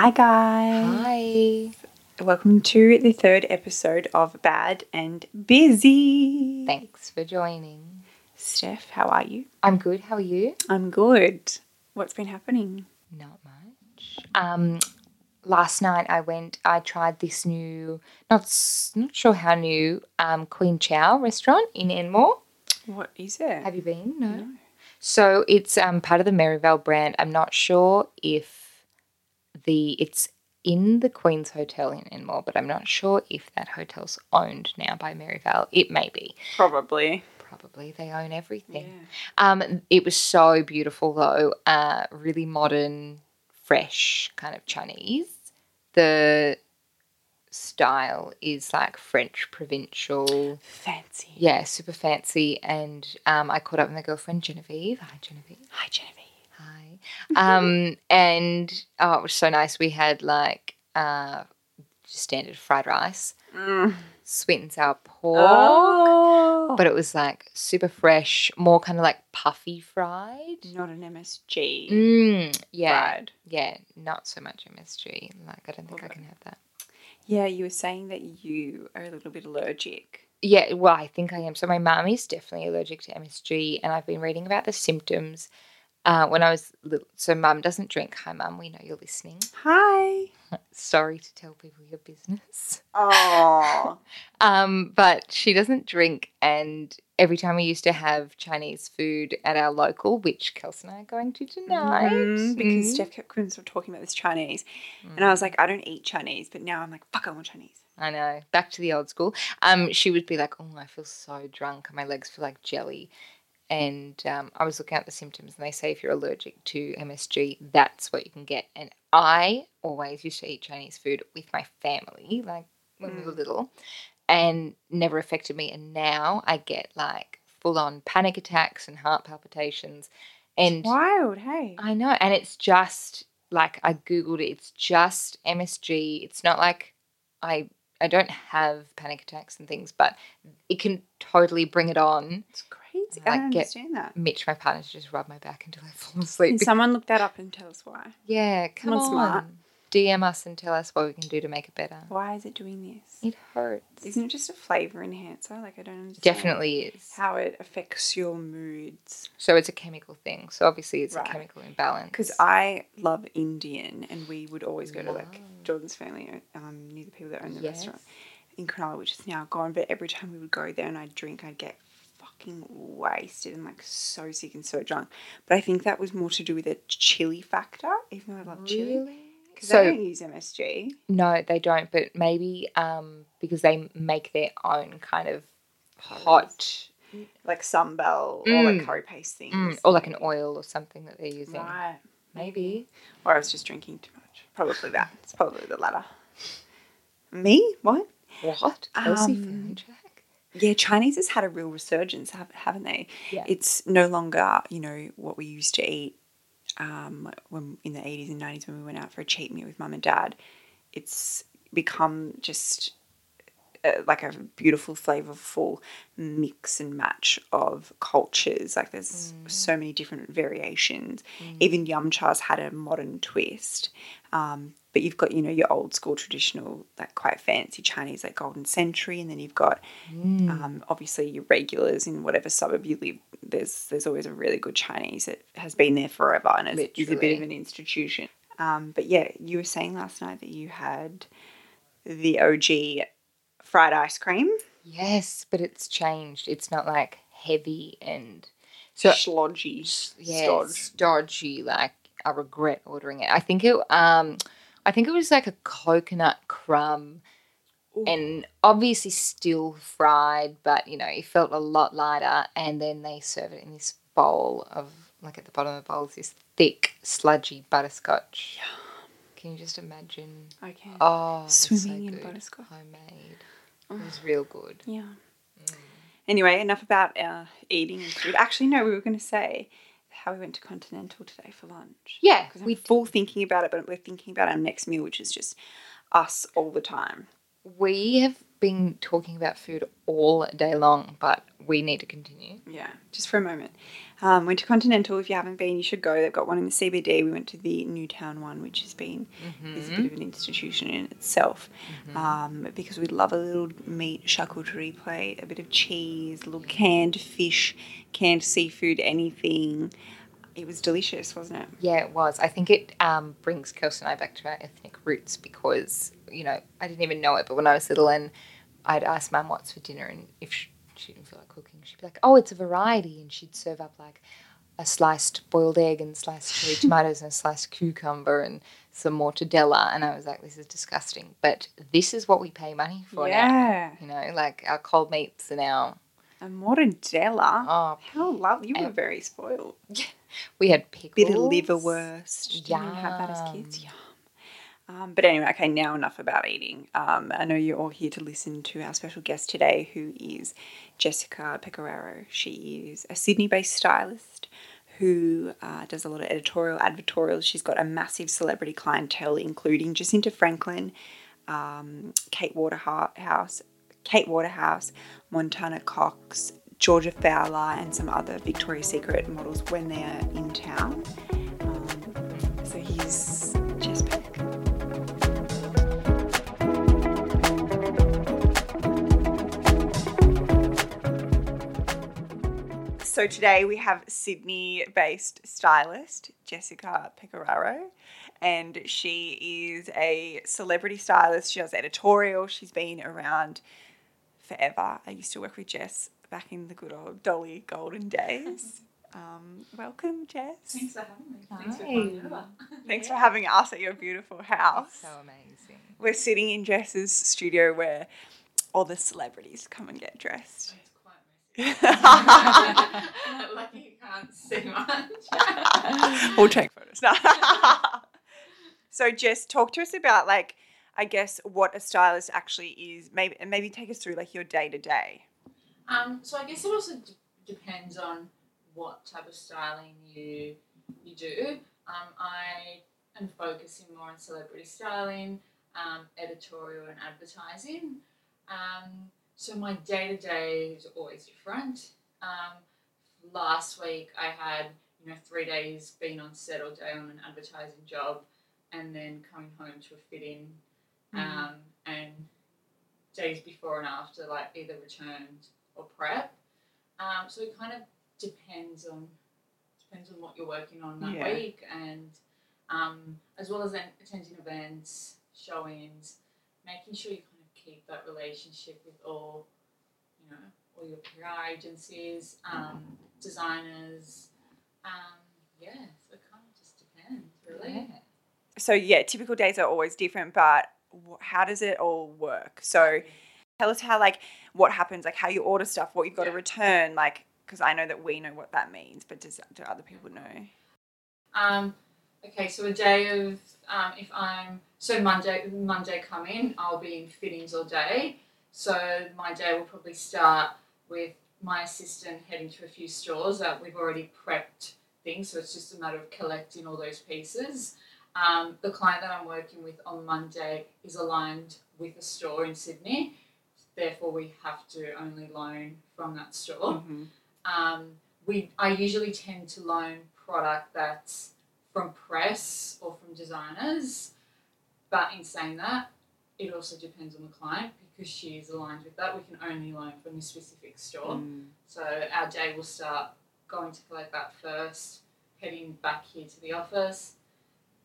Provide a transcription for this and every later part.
Hi, guys. Hi. Welcome to the third episode of Bad and Busy. Thanks for joining. Steph, how are you? I'm good. How are you? I'm good. What's been happening? Not much. Um, last night I went. I tried this new, not not sure how new, um, Queen Chow restaurant in Enmore. What is it? Have you been? No. So it's um part of the Merivale brand. I'm not sure if the it's in the Queen's Hotel in Enmore, but I'm not sure if that hotel's owned now by Merivale. It may be. Probably. Probably they own everything. Yeah. Um, it was so beautiful though. Uh, really modern, fresh kind of Chinese. The style is like French provincial. Fancy. Yeah, super fancy. And um, I caught up with my girlfriend Genevieve. Hi, Genevieve. Hi, Genevieve. Hi. Um, and oh, it was so nice. We had like uh, standard fried rice, Mm. sweet and sour pork. Oh. But it was like super fresh, more kind of like puffy fried. not an MSG. Mm, yeah, Fried. yeah, not so much MSG. Like I don't think I can have that. Yeah, you were saying that you are a little bit allergic. Yeah, well, I think I am. So my mum is definitely allergic to MSG, and I've been reading about the symptoms. Uh, when I was little, so mum doesn't drink. Hi, mum. We know you're listening. Hi. Sorry to tell people your business. Oh. Um, but she doesn't drink, and every time we used to have Chinese food at our local, which Kelsey and I are going to tonight, Mm, because Mm. Steph kept couldn't talking about this Chinese, and I was like, I don't eat Chinese, but now I'm like, fuck, I want Chinese. I know, back to the old school. Um, she would be like, "Oh, I feel so drunk, and my legs feel like jelly." And um, I was looking at the symptoms, and they say if you're allergic to MSG, that's what you can get. And I always used to eat Chinese food with my family, like when we were little, and never affected me. And now I get like full on panic attacks and heart palpitations, and Wild, hey. I know, and it's just like I googled it. It's just MSG. It's not like I I don't have panic attacks and things, but it can totally bring it on. It's crazy. Like, I don't get- understand that. Mitch, my partner, to just rub my back until I fall asleep. Can someone look that up and tell us why? yeah, come on. smart. DM us and tell us what we can do to make it better. Why is it doing this? It hurts. Isn't it just a flavor enhancer? Like I don't understand. Definitely is. How it affects your moods. So it's a chemical thing. So obviously it's Right. a chemical imbalance. Because I love Indian, and we would always go to like. Jordan's family, um, near the people that own the Yes. restaurant in Cronulla, which is now gone. But every time we would go there and I'd drink, I'd get fucking wasted and like so sick and so drunk. But I think that was more to do with a chili factor, even though I love chili. Really? Because So they don't use MSG. No, they don't. But maybe um, because they make their own kind of hot, like sambal or like Mm. curry paste things. mm, or like an oil or something that they're using. Right. Maybe. Or I was just drinking too much. Probably that. It's probably the latter. Me? What? What? Kelsey Um, check? Yeah, Chinese has had a real resurgence, have- haven't they? Yeah. It's no longer, you know, what we used to eat um, when in the 80s and 90s when we went out for a cheap meal with mum and dad. It's become just uh, like a beautiful, flavorful mix and match of cultures. Like there's so many different variations. Even Yum Cha's had a modern twist. Um, but you've got, you know, your old school traditional, like quite fancy Chinese, like Golden Century, and then you've got um, obviously your regulars in whatever suburb you live. There's there's always a really good Chinese that has been there forever and is, is a bit of an institution. Um, but yeah, you were saying last night that you had the OG fried ice cream, Yes, but it's changed. It's not like heavy and so slodgy, yeah, stodge. stodgy. Like I regret ordering it. I think it. Um, I think it was like a coconut crumb, and obviously still fried, but you know it felt a lot lighter. And then they serve it in this bowl of like at the bottom of the bowl is this thick, sludgy butterscotch. Can you just imagine? I can. Oh, was so Swimming in good. butterscotch. homemade. It was real good. Yeah. Mm. Anyway, enough about uh, eating and food. Actually, no, we were going to say how we went to Continental today for lunch. Yeah, Because I'm we full thinking about it, but we're thinking about our next meal, which is just us all the time. we have been talking about food all day long, but we need to continue. Yeah, just for a moment. Um, went to Continental. If you haven't been, you should go. They've got one in the CBD. We went to the Newtown one, which has been is a bit of an institution in itself, um, because we love a little meat charcuterie plate, a bit of cheese, a little canned fish, canned seafood, anything. It was delicious, wasn't it? Yeah, it was. I think it um, brings Kelsey and I back to our ethnic roots because, you know, I didn't even know it, but when I was little and I'd ask mum what's for dinner, and if she, she didn't feel like cooking, she'd be like, oh, it's a variety. And she'd serve up like a sliced boiled egg and sliced cherry tomatoes and a sliced cucumber and some mortadella. And I was like, this is disgusting. But this is what we pay money for now. You know, like our cold meats and our, a mortadella. oh, How lovely! You were very spoiled. we had pickles. Bit of liverwurst. Did you have that as kids? Yum. Um, but anyway, okay, now enough about eating. Um, I know you're all here to listen to our special guest today, who is Jessica Pecoraro. She is a Sydney based stylist who uh, does a lot of editorial advertorials. She's got a massive celebrity clientele, including Jesinta Franklin, um, Kate Waterhouse, Kate Waterhouse, Montana Cox, Georgia Fowler, and some other Victoria's Secret models when they're in town. Um, so he's So today we have Sydney-based stylist Jessica Pecoraro, and she is a celebrity stylist. She does editorial. She's been around forever. I used to work with Jess back in the good old Dolly golden days. Um, welcome, Jess. Thanks for having me. Thanks for coming over. Thanks for having us at your beautiful house. It's So amazing. We're sitting in Jess's studio where all the celebrities come and get dressed. It's quite messy. Lucky you can't see much. we'll take photos. So, Jess, talk to us about like, I guess, what a stylist actually is. Maybe and maybe take us through like your day to day. Um, so I guess it also d- depends on what type of styling you you do. Um, I am focusing more on celebrity styling, um, editorial, and advertising. Um, so my day to day is always different. Um, last week I had you know three days being on set all day on an advertising job, and then coming home to a fitting, um, and days before and after like either returned or prep. Um, so it kind of depends on depends on what you're working on that Yeah. week, and um, as well as attending events, showings, making sure you keep that relationship with all, you know, all your PR agencies, um, designers. Um, yeah, so it kind of just depends, really. So, yeah, typical days are always different, but how does it all work? So, tell us how like what happens, like how you order stuff, what you've got to return, like because I know that we know what that means, but does do other people know? Um, okay, so a day of um, if I'm so Monday Monday coming, I'll be in fittings all day. So my day will probably start with my assistant heading to a few stores that we've already prepped things. So it's just a matter of collecting all those pieces. Um, the client that I'm working with on Monday is aligned with a store in Sydney. Therefore, we have to only loan from that store Mhm. um, we I usually tend to loan product that's from press or from designers. But in saying that, it also depends on the client because she is aligned with that. We can only loan from a specific store. Mm. So our day will start going to collect that first, heading back here to the office.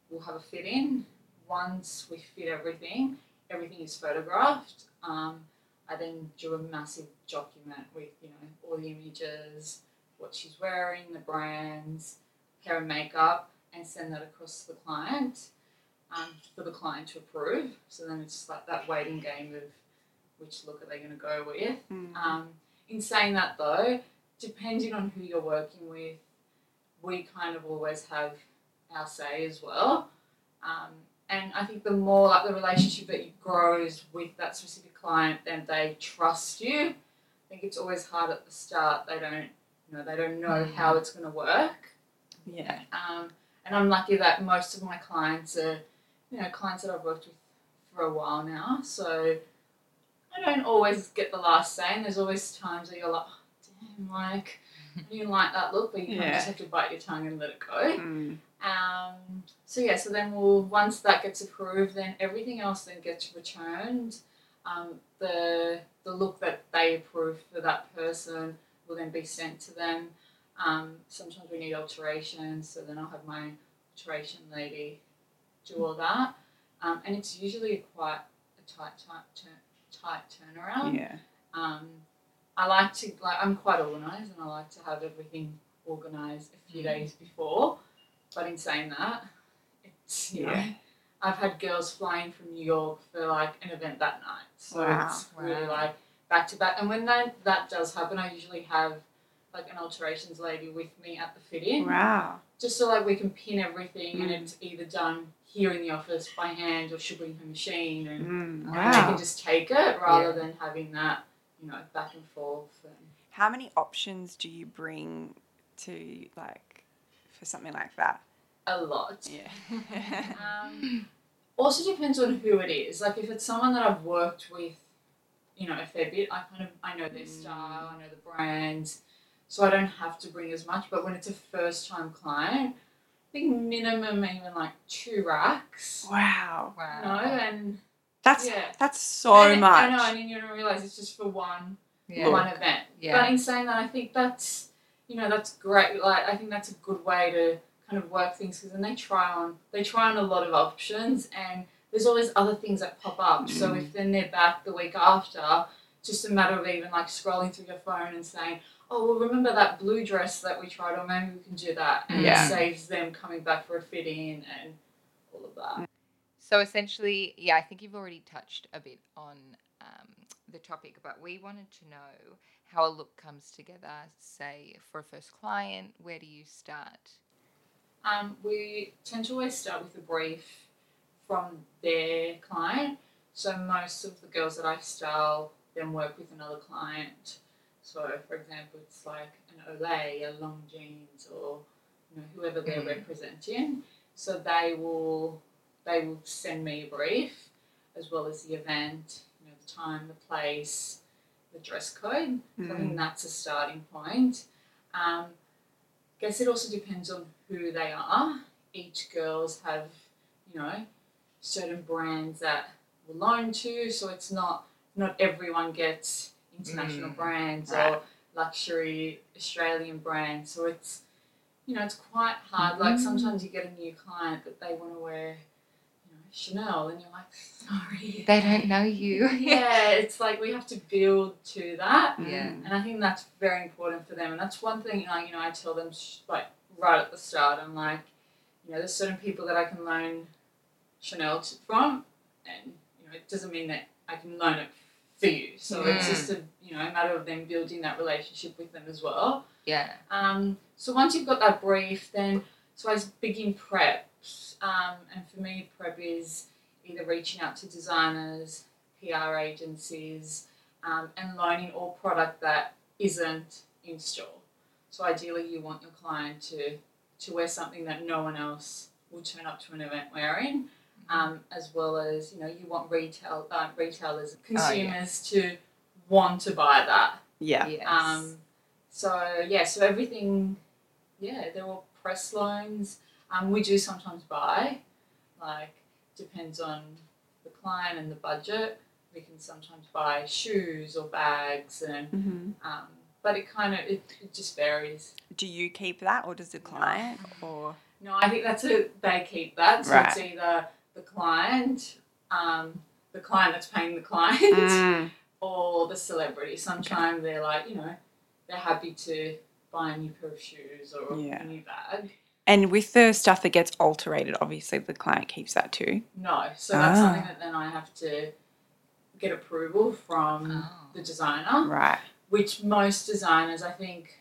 We'll have a fit in. Once we fit everything, everything is photographed. Um, I then do a massive document with you know all the images, what she's wearing, the brands, hair and makeup, and send that across to the client um, for the client to approve. So then it's like that waiting game of which look are they going to go with. Mm. Um, in saying that though, depending on who you're working with, we kind of always have our say as well. Um, and I think the more like the relationship that you grows with that specific client, then they trust you. I think it's always hard at the start. They don't, you know, they don't know how it's going to work. Yeah. Um, and I'm lucky that most of my clients are, you know, clients that I've worked with for a while now. So I don't always get the last say, and there's always times where you're like, oh, damn, like, I didn't like that look, but you kind of Yeah. just have to bite your tongue and let it go. Mm. Um, so yeah, so then we'll once that gets approved, then everything else then gets returned. Um, the the look that they approve for that person will then be sent to them. Um, sometimes we need alterations, so then I'll have my alteration lady do all that. Um, and it's usually quite a tight tight tight turnaround. Yeah. Um, I like to like I'm quite organised and I like to have everything organised a few Mm. days before. But in saying that, it's you know Yeah. I've had girls flying from New York for like an event that night. So Wow. it's really Wow. like back to back. And when that that does happen, I usually have like an alterations lady with me at the fit in Wow. just so like we can pin everything and Mm. it's either done here in the office by hand or she'll bring her machine and Mm. and they can just take it rather Yeah. than having that, you know, back and forth. And How many options do you bring to like for something like that? a lot. Yeah. Um, also depends on who it is. Like if it's someone that I've worked with, you know, a fair bit, I kind of I know their style, I know the brand, so I don't have to bring as much. But when it's a first time client, I think minimum even like two racks. wow. Wow. know, and That's Yeah. that's so and, much. I know, and then you don't realize it's just for one Yeah. one event. Yeah. But in saying that, I think that's you know that's great. Like I think that's a good way to kind of work things because then they try on they try on a lot of options and there's always other things that pop up. So Mm. if then they're back the week after, just a matter of even like scrolling through your phone and saying, "Oh, well, remember that blue dress that we tried on? Maybe we can do that." And Yeah. it saves them coming back for a fit in and all of that. So essentially, yeah, I think you've already touched a bit on um, the topic, but we wanted to know how a look comes together. Say for a first client, where do you start? Um, we tend to always start with a brief from their client. So most of the girls that I style then work with another client. So for example, it's like an Olay, a Lorna Jane, or you know whoever they're Mm. representing. So they will they will send me a brief as well as the event, you know the time, the place, the dress code. So I Mm. think that's a starting point. Um, guess it also depends on who they are. Each girls have, you know, certain brands that we're loan to, so it's not not everyone gets international Mm, brands right. or luxury Australian brands. So it's you know, it's quite hard. Like Mm. sometimes you get a new client that they want to wear, you know, Chanel and you're like, sorry. They don't know you. yeah, it's like we have to build to that. Yeah. And I think that's very important for them. And that's one thing, like, you know, I tell them, sh- like, right at the start, I'm like, you know, there's certain people that I can loan Chanel to, from, and, you know, it doesn't mean that I can loan it for you. So it's Mm. just a, you know, a matter of them building that relationship with them as well. Yeah. Um, so once you've got that brief, then, so I begin preps. Um, and for me, prep is either reaching out to designers, PR agencies, um, and loaning all product that isn't in store. So ideally, you want your client to to wear something that no one else will turn up to an event wearing, um, as well as you know you want retail uh, retailers, consumers to want to buy that. Yeah. Yes. Um, so yeah, so everything, yeah, they're all press loans. Um, we do sometimes buy, like depends on the client and the budget. We can sometimes buy shoes or bags, and hmm um, but it kind of it, it just varies. Do you keep that, or does the client, or No, I think that's a they keep that. So it's either the client, um, the client that's paying the client, Mm. or the celebrity. Sometimes they're like, you know, they're happy to buy a new pair of shoes or Yeah. a new bag. And with the stuff that gets alterated, obviously the client keeps that too. No, so that's Ah. something that then I have to get approval from Oh. the designer, Right. which most designers, I think,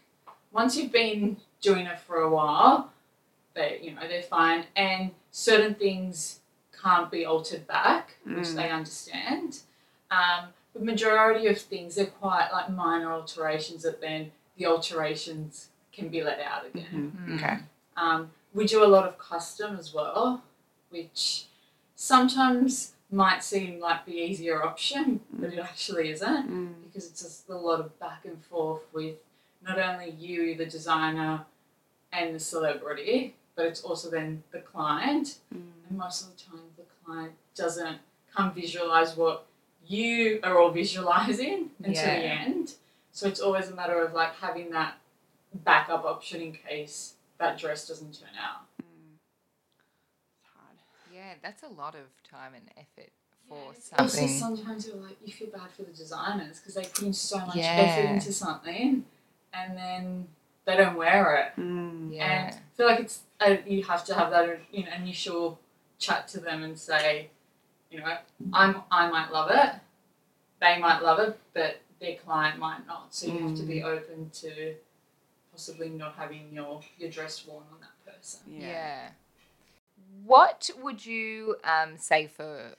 once you've been doing it for a while, they, you know, they're fine. And certain things can't be altered back, which Mm. they understand. Um, the majority of things are quite like minor alterations that then the alterations can be let out again. Mhm. Okay. Um, we do a lot of custom as well, which sometimes might seem like the easier option, but it actually isn't Mm. because it's just a lot of back and forth with not only you, the designer, and the celebrity, but it's also then the client. Mm. And most of the time, the client doesn't come visualize what you are all visualizing until the end. So it's always a matter of like having that backup option in case that dress doesn't turn out. Mm. It's hard. Yeah, that's a lot of time and effort for Yeah, Also, sometimes you're like you feel bad for the designers because they put in so much Yeah. effort into something, and then they don't wear it. Mm. Yeah. And I feel like it's uh, you have to have that you know initial chat to them and say, you know, I'm I might love it, they might love it, but their client might not. So you have to be open to possibly not having your your dress worn on that person. Yeah. Yeah. What would you um, say for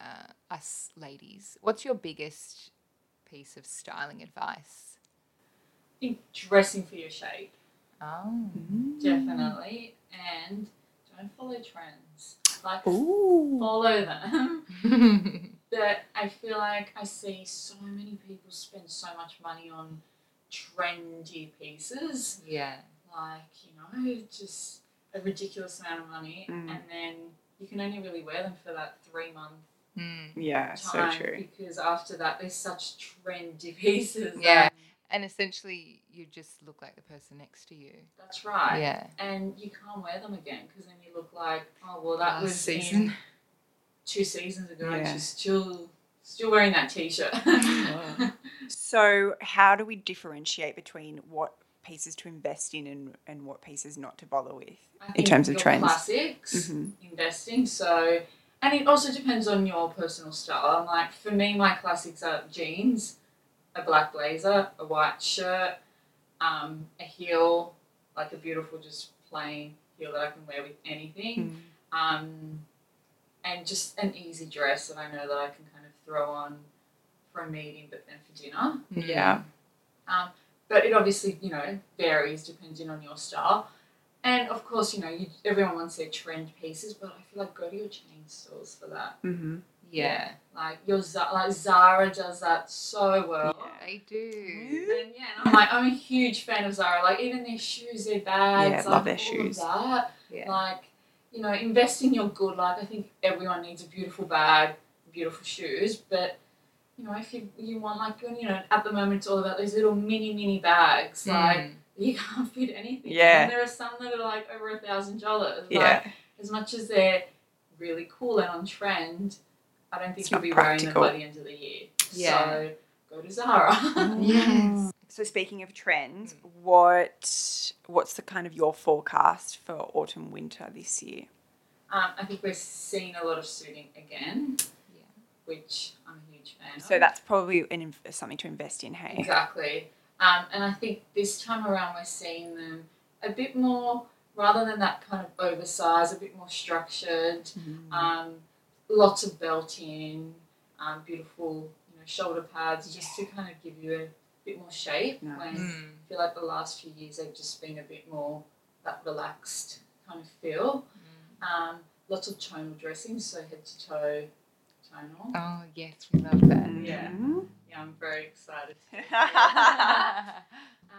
uh, us ladies? What's your biggest piece of styling advice? I think dressing for your shape Oh. definitely, and don't follow trends. Like Ooh. follow them. that I feel like I see so many people spend so much money on trendy pieces, yeah. like you know, just a ridiculous amount of money, Mm. and then you can only really wear them for that three month Mm. Yeah, so true. because after that they're such trendy pieces. Yeah. that- And essentially, you just look like the person next to you. that's right. Yeah. And you can't wear them again because then you look like, oh well, that Last was season. two seasons ago, and Yeah. she's still still wearing that t-shirt. So, how do we differentiate between what pieces to invest in and, and what pieces not to bother with? I In terms of your trends. classics, Mhm. investing. So, and it also depends on your personal style. And like for me, my classics are jeans, a black blazer, a white shirt, um, a heel, like a beautiful, just plain heel that I can wear with anything, Mm. um, and just an easy dress that I know that I can kind of throw on for a meeting, but then for dinner. Yeah. Um, but it obviously, you know, varies depending on your style. And of course, you know, you, everyone wants their trend pieces, but I feel like go to your chain stores for that. Mm-hmm. Yeah. Like your like Zara does that so well. Yeah. They do. And yeah, and I'm like I'm a huge fan of Zara. Like even their shoes, their bags, Yeah, like love their all shoes. Of that. Yeah. Like, you know, invest in your good. Like I think everyone needs a beautiful bag, beautiful shoes, but you know, if you you want like you know, at the moment it's all about those little mini mini bags. Like Mm. you can't fit anything. Yeah. And there are some that are like over a thousand dollars. Like Yeah. as much as they're really cool and on trend, I don't think you'll not be wearing them by the end of the year. Yeah. So go to Zara. Yes. So speaking of trends, what what's the kind of your forecast for autumn winter this year? Um, I think we're seeing a lot of suiting again. Yeah. Which I'm a huge fan of. So that's probably an, something to invest in. Hey. Exactly. Um, and I think this time around we're seeing them a bit more, rather than that kind of oversized, a bit more structured. Mm. Um, lots of belting, um, beautiful you know, shoulder pads, just to kind of give you a bit more shape. Nice. When Mm. I feel like the last few years they've just been a bit more that relaxed kind of feel. Um, lots of tonal dressing, so head to toe tonal. Oh yes, we love that. Yeah. Mhm. Yeah, I'm very excited.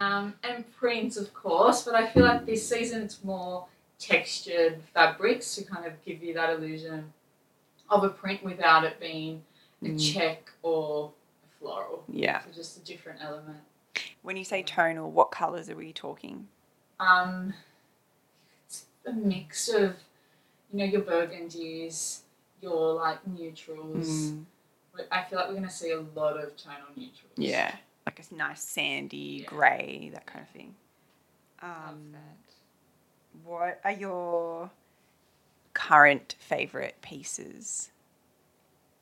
Um, and prints, of course, but I feel like this season it's more textured fabrics to kind of give you that illusion of a print without it being a Mm. check or a floral. Yeah. So just a different element. When you say tonal, what colours are we talking? Um, it's a mix of, you know, your burgundies, your like neutrals. Mm. I feel like we're going to see a lot of tonal neutrals. Yeah. Like a nice sandy, Yeah. grey, that kind of thing. Love Um, that. what are your current favourite pieces?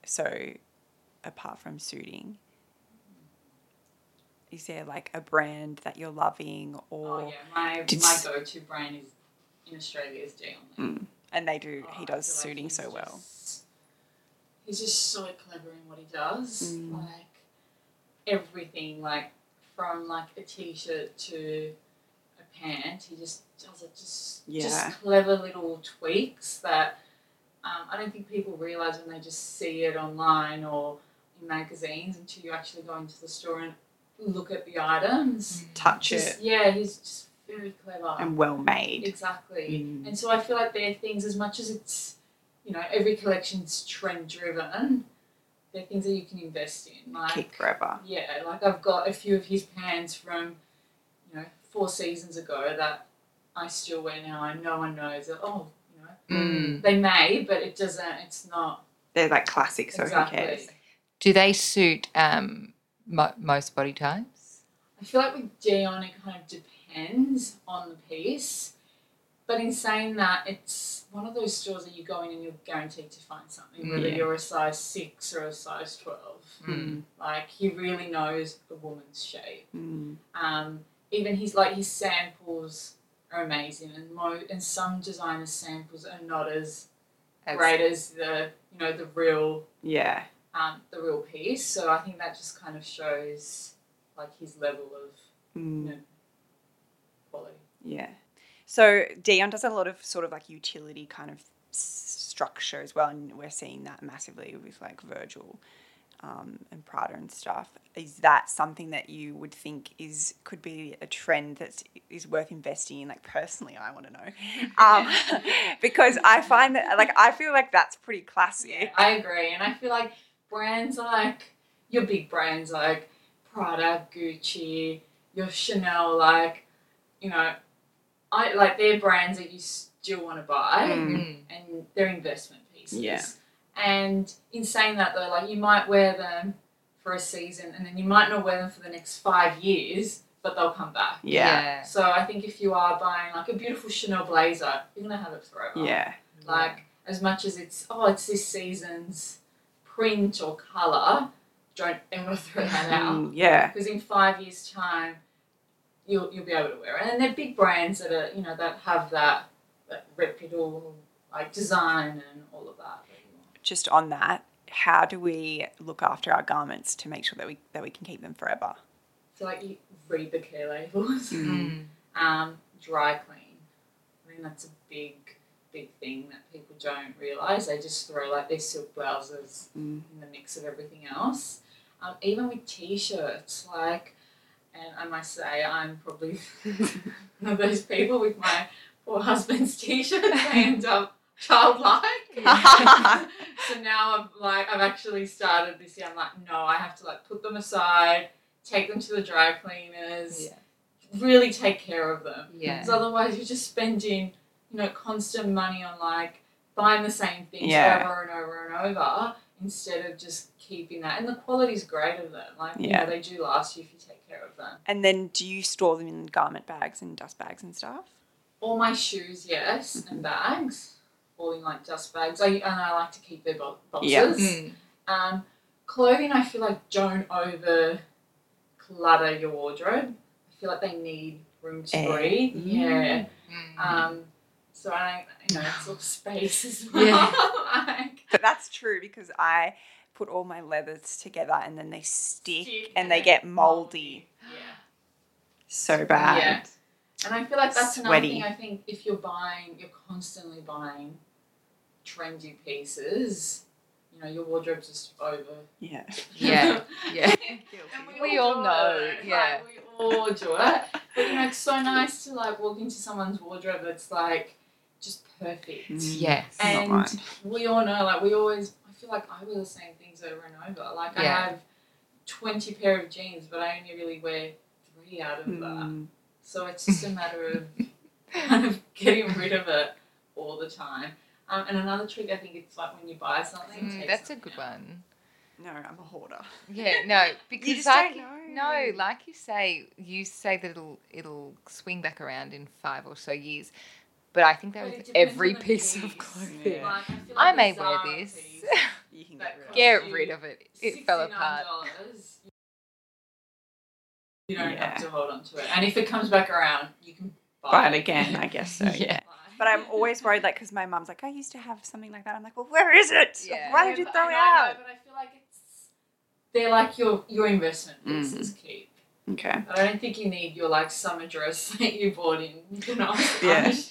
So, apart from suiting, is there like a brand that you're loving, or Oh yeah, my my s- go-to brand is in Australia is D. Mm. and they do? Oh, he does like suiting he's so well. just- He's just so clever in what he does. Mm. Like everything, like from like a t-shirt to he just does it just Yeah. just clever little tweaks that um, I don't think people realize when they just see it online or in magazines until you actually go into the store and look at the items. Touch Just, it yeah, he's just very clever. and well made. Exactly. Mm. And so I feel like they're things as much as it's, you know, every collection's trend driven, they're things that you can invest in. Like Keep forever. yeah, like I've got a few of his pants from, four seasons ago that I still wear now and no one knows that oh, you know. Mm. They may, but it doesn't it's not They're like classic, so exactly. who cares? Do they suit um, mo- most body types? I feel like with Dion it kind of depends on the piece. But in saying that, it's one of those stores that you go in and you're guaranteed to find something, whether Yeah. you're a size six or a size twelve. Mm. Like he really knows a woman's shape. Mm. Um, even his like his samples are amazing, and mo- and some designers' samples are not as As- great as the you know the real Yeah. um, the real piece. So I think that just kind of shows like his level of Mm. quality. Yeah. So Dion does a lot of sort of like utility kind of s- structure as well, and we're seeing that massively with like Virgil um, and Prada and stuff. Is that something that you would think is could be a trend that is worth investing in? Like personally, I want to know um, because I find that like I feel like that's pretty classy. Yeah, I agree, and I feel like brands like your big brands like Prada, Gucci, your Chanel, like you know, I like they're brands that you still want to buy. Mm. And they're investment pieces. Yeah. And in saying that though, like you might wear them for a season and then you might not wear them for the next five years, but they'll come back. Yeah. So I think if you are buying like a beautiful Chanel blazer, you're gonna have it forever. Yeah. Like as much as it's oh it's this season's print or colour, don't ever throw that out. Mm, yeah. Because in five years' time, you'll you'll be able to wear it. And they're big brands that are you know that have that, that reputable like design and all of that. Just on that, how do we look after our garments to make sure that we that we can keep them forever? So like you read the care labels. Mm. Um, dry clean. I think that's a big big thing that people don't realise. They just throw like their silk blouses Mm. in the mix of everything else. Um, even with t-shirts, like, and I must say, I'm probably one of those people with my poor husband's t-shirts. I end up childlike. so now I've like, I've actually started this year. I'm like, no, I have to like put them aside, take them to the dry cleaners, Yeah. really take care of them. Yeah. Because otherwise, you're just spending, you know, constant money on like buying the same things Yeah. over and over and over instead of just keeping that. And the quality's great of them. Like, you Yeah. know, they do last you if you take care of them. And then do you store them in garment bags and dust bags and stuff? All my shoes, yes, and mm-hmm. bags, all in like dust bags. I, and I like to keep their bo- boxes. Yeah. Mm. Um, clothing, I feel like don't over clutter your wardrobe. I feel like they need room to Air. breathe. Mm. Yeah. Mm. Um, so I don't, you know, it's all space as well. Yeah. like, But that's true because I put all my leathers together and then they stick, stick and they get moldy Yeah. so bad. Yeah. And I feel like that's another Sweaty. thing. I think if you're buying, you're constantly buying trendy pieces. You know, your wardrobe's just over. Yeah. Yeah. Yeah. And We all do know, it. yeah. Like, we all do it. But you know, it's so nice to like walk into someone's wardrobe that's like just perfect. Mm. Yes. Not And we all know, like we always, I feel like I wear the same things over and over. Like I have twenty pair of jeans, but I only really wear three out of that. Mm. So it's just a matter of kind of getting rid of it all the time. Um, and another trick, I think it's like when you buy something, Mm, take that's a good out. one. No, I'm a hoarder. Yeah, no, because just like don't no, like you say, you say that it'll it'll swing back around in five or so years, but I think that But with every on the piece of clothing, Yeah. Like, I, feel I may wear this. piece, You can That get rid of Get rid of it. It fell apart. You don't Yeah. have to hold on to it. And if it comes back around, you can buy, Buy it again, I guess so. Yeah. yeah. But I'm always worried, like, because my mom's like, I used to have something like that. I'm like, well, where is it? Yeah. Why did you but throw I it know, out? But I feel like it's they're like your your investment Mm. pieces. Keep. Okay. I don't think you need your like summer dress that you bought in. You know, Yeah.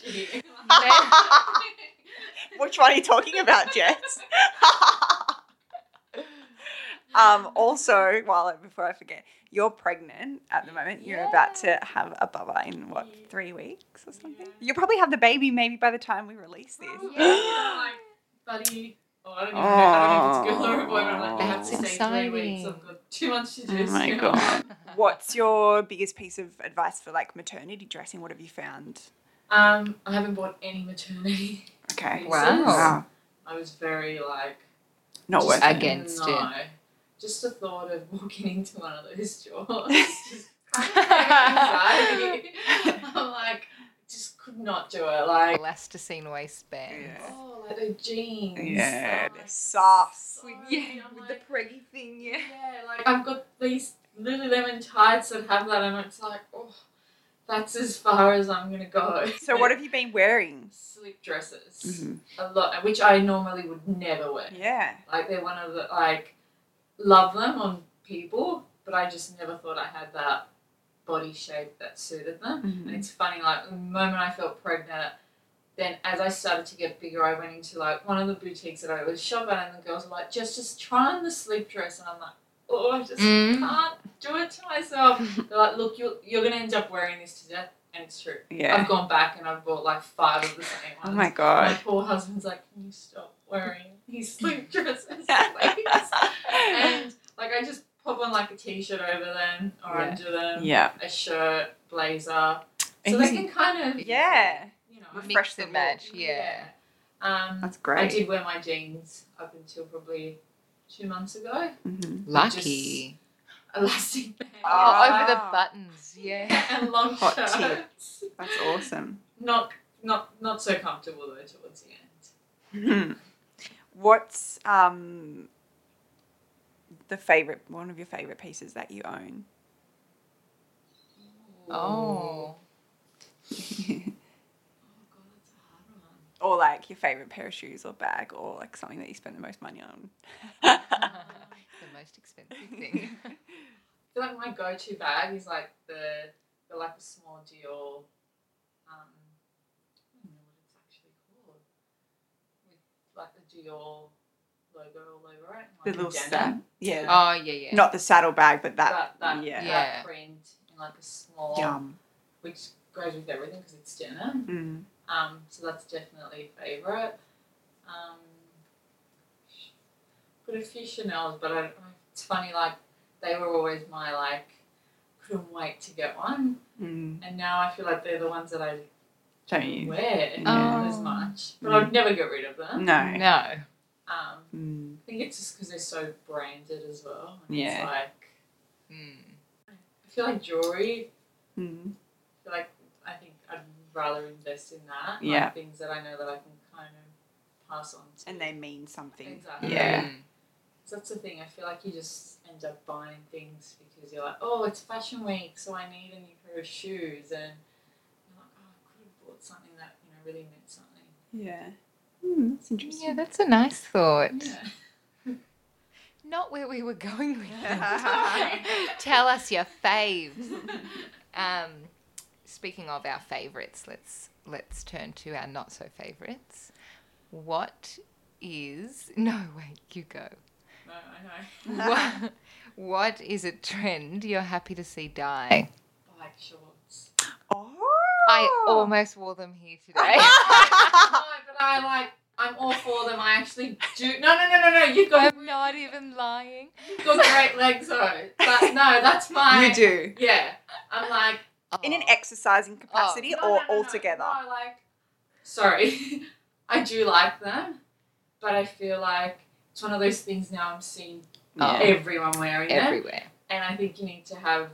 Which one are you talking about, Jess? um, also, while I, before I forget, you're pregnant at the moment. You're about to have a bubba in what Yeah. three weeks or something. Yeah. You'll probably have the baby maybe by the time we release this. Oh, yeah, like, buddy. Oh, I don't even know. I don't know if it's a girl or a boy, but I'm like, they have to That's stay three weeks. I've got two months to do Oh my god. What's your biggest piece of advice for like maternity dressing? What have you found? Um, I haven't bought any maternity. Okay. pieces. Wow. I was very like Not just worth I it. get- Against it. No. Just the thought of walking into one of those stores just anxiety. I'm like, just could not do it. Like, Elasticine waistbands. Yeah. oh, like the jeans. Yeah, oh, they're like, soft. so- Yeah, I'm with like, the preggy thing, yeah. yeah, like I've got these Lululemon tights that have that, and it's like, oh, that's as far as I'm gonna go. So what have you been wearing? Sleep dresses, Mhm. a lot, which I normally would never wear. Yeah. Like they're one of the like, love them on people, but I just never thought I had that body shape that suited them. Mhm. And it's funny, like the moment I felt pregnant, then as I started to get bigger, I went into like one of the boutiques that I was shop at, and the girls were like, "Just, just try on the sleep dress," and I'm like, "Oh, I just Mm. can't do it to myself." They're like, "Look, you're you're gonna end up wearing this to death," and it's true. Yeah. I've gone back and I've bought like five of the same Oh ones. my My god. My poor husband's like, "Can you stop wearing these sleep dresses, please?" and like I just pop on like a t-shirt over them or Yeah. under them, Yeah. a shirt, blazer, so they can kind of Yeah. you know, Refresh the match, yeah. Um, That's great. I did wear my jeans up until probably two months ago. Mhm. Lucky. Elastic band. Oh, Ah. over the buttons, yeah. and long Hot tip. shirts. That's awesome. Not not not so comfortable though towards the end. What's um the favorite one of your favorite pieces that you own? Oh. Oh god, that's a hard one. or like your favorite pair of shoes or bag or like something that you spend the most money on. the most expensive thing. I feel like my go-to bag is like the the like a small Dior. Um, I don't know what it's actually called. With like the Dior logo all over it. the little denim. saddle. Yeah. Oh, yeah, yeah. Not the saddle bag, but that. that, that, yeah. that Yeah. print in like a small, Yum. which goes with everything because it's denim. Mm. Um, so that's definitely a favorite. Um, got a few Chanel's, but I, it's funny like they were always my like couldn't wait to get one, Mm. and now I feel like they're the ones that I Don't you? wear Yeah. as Oh. much, but Mm. I'd never get rid of them. No. No. Um, Mm. I think it's just because they're so branded as well. And Yeah. It's like Mm. I feel like jewelry Mm. I feel like I think I'd rather invest in that. Yeah. Like things that I know that I can kind of pass on to. And they mean something. Exactly. Yeah. Mm. So that's the thing. I feel like you just end up buying things because you're like, oh, it's fashion week, so I need a new pair of shoes, and you're like, oh, I could have bought something that you know really meant something. Yeah. Mm, that's interesting. Yeah, that's a nice thought. Yeah. Not where we were going with that. Tell us your faves. Um, speaking of our favorites, let's let's turn to our not so favorites. What is no wait, you go. No, I know. What, what is a trend you're happy to see die? Bike shorts. oh. I almost wore them here today. no, but I like. I'm all for them. I actually do. No, no, no, no, no. You've got, I'm not even lying. you've got great legs though. But no, that's my. You do. Yeah. I'm like. In an Oh. exercising capacity No, or no, no, no, altogether? No, like, sorry, I do like them, but I feel like it's one of those things now I'm seeing Oh. everyone wearing them, everywhere. and I think you need to have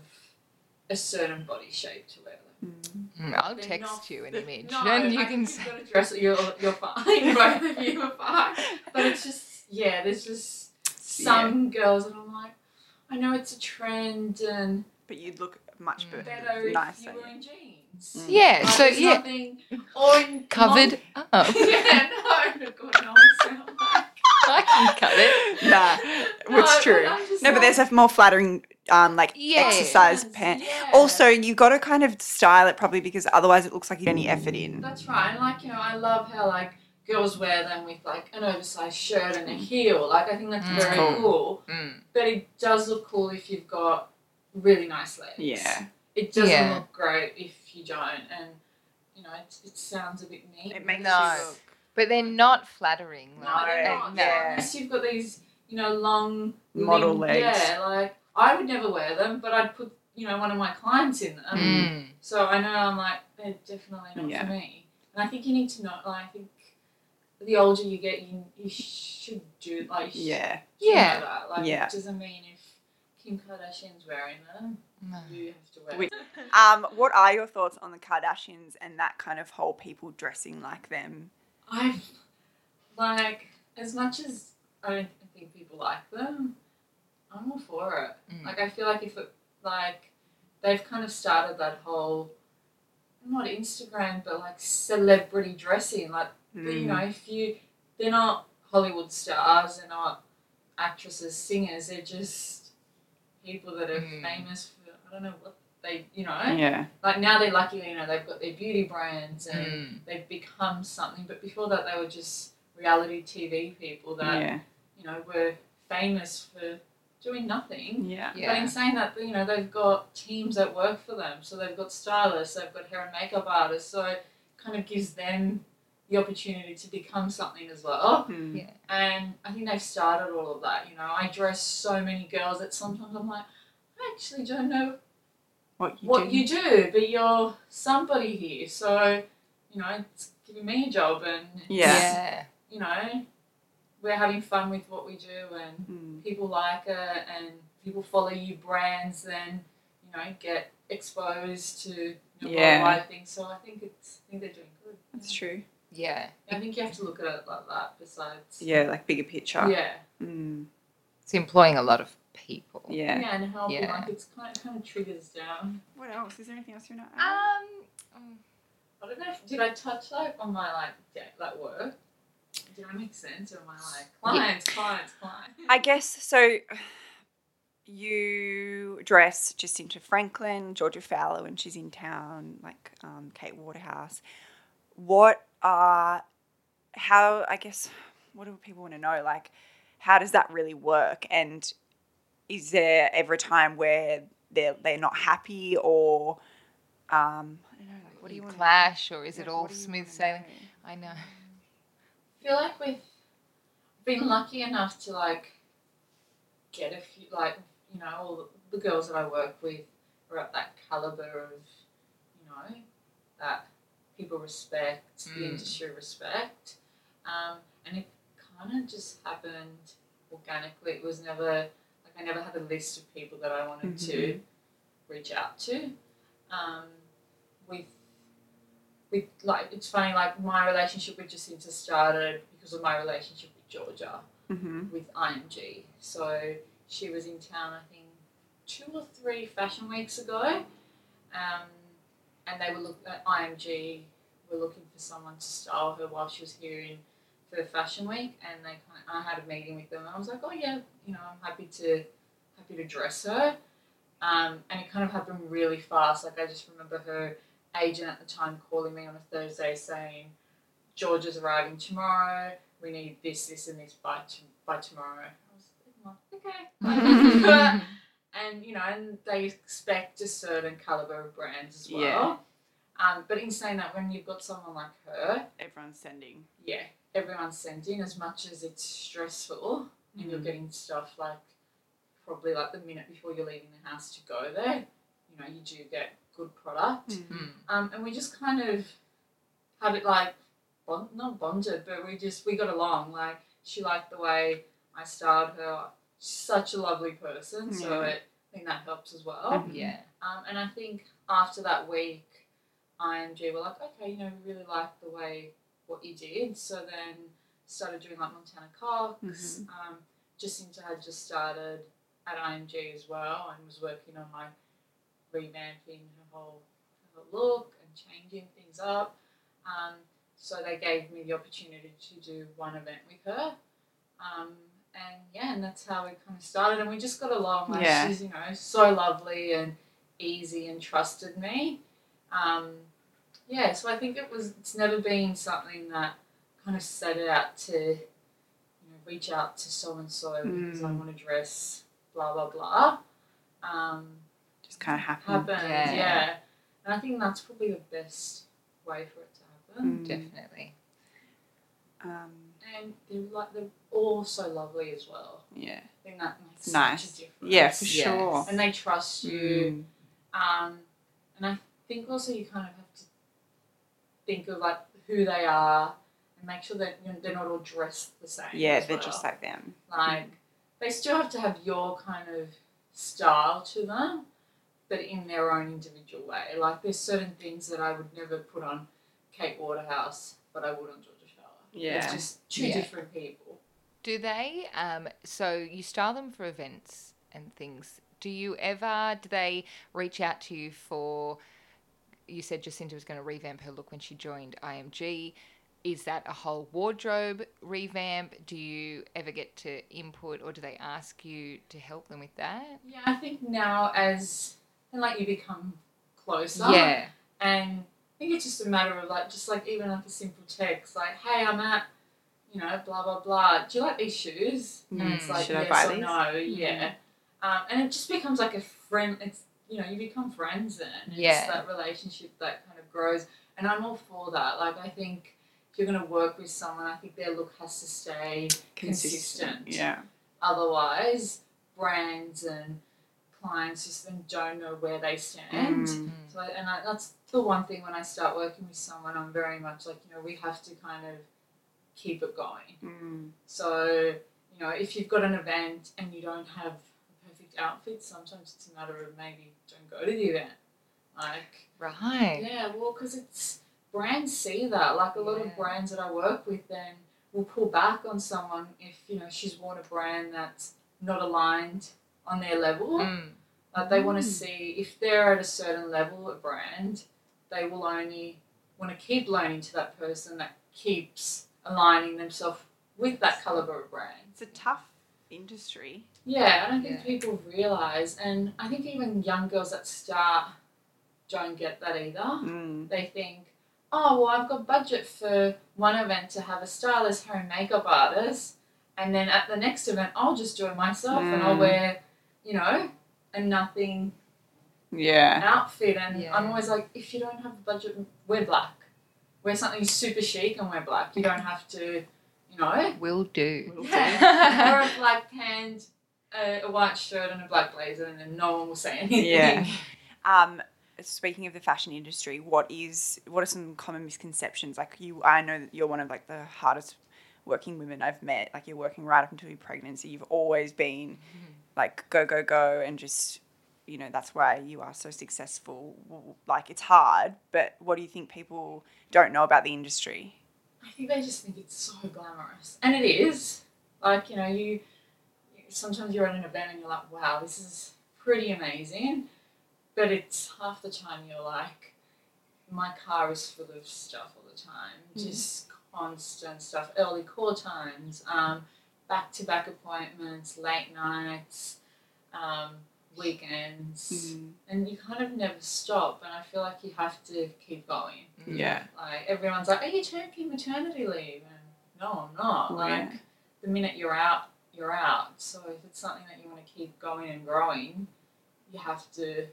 a certain body shape to wear them. Mm. Mm, I'll They're text not- you an they're- image, No, and you I can think say. you've got to dress it. You're you're fine. Both of you are fine. But it's just yeah, there's just some girls that I'm like, I know it's a trend and But you'd look much Mm. better, better if nicer. you were in jeans. Mm. Yeah, Like, so there's yeah, nothing, or in covered long- up. yeah, no, God, no, I sound like. I can cut it. nah, No, it's true. I'm just No, but there's a more flattering, um, like Yeah. exercise Yes, pant. yeah. Also, you got to kind of style it probably because otherwise it looks like you don't any effort in. That's right. And like, you know, I love how like girls wear them with like an oversized shirt and a heel. Like I think that's Mm. very Cool. cool. Mm. But it does look cool if you've got really nice legs. Yeah. It doesn't Yeah. look great if you don't, and you know it, it sounds a bit mean. It makes No. you look. But they're not flattering. No, they're not. no. yeah. Unless you've got these, you know, long Model limb- legs. Yeah, like I would never wear them, but I'd put, you know, one of my clients in them. Mm. So I know I'm like they're definitely not Yeah. for me. And I think you need to know. Like, I think the older you get, you you should do like you should Yeah. know Yeah. that. Like, Yeah. it doesn't mean if Kim Kardashian's wearing them, No. you have to wear We- Um, what are your thoughts on the Kardashians and that kind of whole people dressing like them? I've like as much as I don't think people like them, I'm all for it. Mm. Like I feel like if it like they've kind of started that whole not Instagram but like celebrity dressing. Like but, you Mm. know, if you they're not Hollywood stars, they're not actresses, singers, they're just people that are Mm. famous for I don't know what they you know. Yeah. Like now they're lucky, you know, they've got their beauty brands and Mm. they've become something. But before that, they were just reality TV people that Yeah. you know were famous for doing nothing. Yeah. But in saying that, you know, they've got teams that work for them. So they've got stylists, they've got hair and makeup artists. So it kind of gives them the opportunity to become something as well. Mm. Yeah. And I think they've started all of that. You know, I dress so many girls that sometimes I'm like, I actually don't know What you what do. you do, but you're somebody here. So, you know, it's giving me a job and, Yeah. Yeah. you know, we're having fun with what we do and Mm. people like it and people follow you brands then, you know, get exposed to you know, Yeah. worldwide things. So I think it's I think they're doing good. That's true. Yeah. I think you have to look at it like that besides Yeah, like bigger picture. Yeah. Mm. It's employing a lot of people. Yeah. Yeah, and helping Yeah. like it's kind of kind of triggers down. What else? Is there anything else you want to add? Um, um, I don't know. If, did I touch like on my like de- like work? Did I make sense or am I like clients, clients, clients? I guess so. You dress Jesinta Franklin, Georgia Fowler when she's in town, like um, Kate Waterhouse. What are, how, I guess, what do people want to know? Like, how does that really work? And is there ever a time where they're, they're not happy or, um, I don't know, like, what do you want clash or is it all smooth sailing? I know. I feel like we've been lucky enough to like get a few like you know all the, girls that I work with are at that caliber of you know that people respect the Mm. industry respect. Um, and it kind of just happened organically. It was never like I never had a list of people that I wanted to reach out to. Um, with with like it's funny like my relationship with Jesinta started because of my relationship with Georgia Mm-hmm. with IMG. So she was in town, I think, two or three fashion weeks ago, um, and they were look at IMG were looking for someone to style her while she was here in for the fashion week, and they kind of, I had a meeting with them, and I was like, oh yeah, you know, I'm happy to happy to dress her, um, and it kind of happened really fast. Like I just remember her agent at the time calling me on a Thursday saying, George is arriving tomorrow. We need this, this, and this by t- by tomorrow. I was like, okay. and you know, and they expect a certain caliber of brands as well. Yeah. Um, but in saying that, when you've got someone like her, Everyone's sending. yeah, everyone's sending as much as it's stressful, and you're Mm. getting stuff like probably like the minute before you're leaving the house to go there. You know, you do get good product. Mm. Um, and we just kind of had it like bond, not bonded, but we just we got along. Like she liked the way I styled her. She's such a lovely person, so it, I think that helps as well. Yeah. Um, and I think after that week, IMG were like, okay, you know, we really like the way what you did. So then started doing like Montana Cox. Um, Jesinta had just started at IMG as well and was working on like revamping whole, her look and changing things up. Um, so they gave me the opportunity to do one event with her. Um, and yeah, and that's how we kind of started. And we just got along. Like Yeah. she's, you know, so lovely and easy and trusted me. Um, yeah, so I think it was, it's never been something that kind of set out to, you know, reach out to so and so because I Mm. want to dress blah, blah, blah. Um, kind of happen. happens. Yeah. Yeah. And I think that's probably the best way for it to happen. Mm. Definitely. Um, And they're like they're all so lovely as well. yeah. I think that makes Nice. such a difference. Yeah, for Yes. sure. And they trust you. Mm. Um, and I think also you kind of have to think of like who they are and make sure that you know, they're not all dressed the same. Yeah, as they're well. just like them. like they still have to have your kind of style to them, but in their own individual way. Like there's certain things that I would never put on Kate Waterhouse, but I would on Georgia Fowler. Yeah. It's just two Yeah. different people. Do they? Um, so you style them for events and things. Do you ever? Do they reach out to you for? You said Jesinta was going to revamp her look when she joined IMG. Is that a whole wardrobe revamp? Do you ever get to input, or do they ask you to help them with that? Yeah, I think now as and like you become closer. Yeah. And I think it's just a matter of like, just like even like a simple text, like, "Hey, I'm at, you know, blah blah blah. Do you like these shoes?" And Mm, it's like, should I yes buy or these? no, yeah. Um, and it just becomes like a friend. It's you know, you become friends then. It's Yeah. that relationship that kind of grows, and I'm all for that. Like, I think if you're gonna work with someone, I think their look has to stay consistent. Yeah. Otherwise, brands and clients just then don't know where they stand. Mm. So, I- and I, that's the one thing when I start working with someone, I'm very much like, you know, we have to kind of keep it going. Mm. So, you know, if you've got an event and you don't have a perfect outfit, sometimes it's a matter of maybe don't go to the event. Like, Right. yeah, well, because it's brands see that. Like a lot Yeah. of brands that I work with, then will pull back on someone if you know she's worn a brand that's not aligned on their level. Mm. Like they want Mm. to see if they're at a certain level of brand, they will only want to keep loaning to that person that keeps aligning themselves with that caliber of brand. It's a tough industry. Yeah, I don't think Yeah. people realize, and I think even young girls that start don't get that either. Mm. They think, oh well, I've got budget for one event to have a stylist, hair and makeup artist, and then at the next event I'll just do it myself and I'll Mm. wear, you know, a nothing Yeah. outfit. And Yeah. I'm always like, if you don't have a budget, wear black. Wear something super chic and wear black. You don't have to, you know, Will do. Will do. yeah, wear a black pant, a, a white shirt, and a black blazer, and then no one will say anything. Yeah. Um, speaking of the fashion industry, what is what are some common misconceptions? Like you, I know that you're one of like the hardest working women I've met. Like you're working right up until your pregnancy. You've always been like go go go and just you know that's why you are so successful. Like it's hard, but what do you think people don't know about the industry? I think they just think it's so glamorous, and it is. Like you know, you sometimes you're at an event and you're like, wow, this is pretty amazing, but it's half the time you're like, my car is full of stuff all the time, Mhm. just constant stuff, early call times, um, back to back appointments, late nights, um, weekends, and you kind of never stop. And I feel like you have to keep going. Mm. Yeah. Like everyone's like, "Are you taking maternity leave?" And no, I'm not. Like yeah. the minute you're out, you're out. So if it's something that you want to keep going and growing, you have to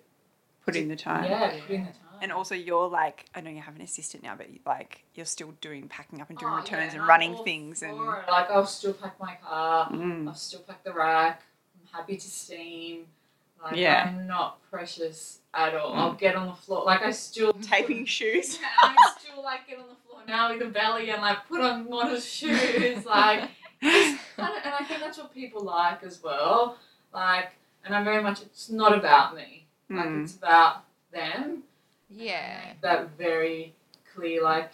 Put in the time. yeah, put in the time. And also, you're like, I know you have an assistant now, but like, you're still doing packing up and doing Oh, returns yeah, and running things and. like I'll still pack my car. Mm. I'll still pack the rack. I'm happy to steam. Like Yeah. I'm not precious at all. Mm. I'll get on the floor. Like I still Taping shoes. Yeah, I still like get on the floor now with a belly and like put on modest shoes. Like and I think that's what people like as well. Like, and I'm very much. It's not about me. Like Mm. it's about them. Yeah. That very clear. Like,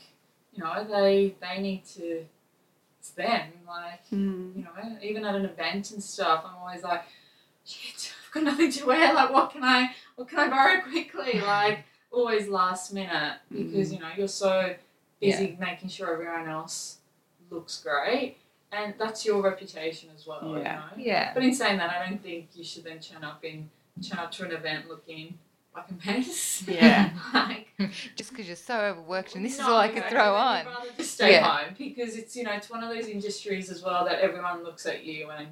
you know, they they need to. It's them. Like, Mm. you know, even at an event and stuff, I'm always like, shit, I've got nothing to wear. Like, what can I, what can I borrow quickly? Like, always last minute because you know you're so busy making sure everyone else looks great, and that's your reputation as well. Yeah. You know? Yeah. But in saying that, I don't think you should then turn up in turn up to an event looking like a mess. Yeah. like, Just because you're so overworked and this is all I could no, throw I'd on. rather just stay Yeah. home because it's you know it's one of those industries as well that everyone looks at you and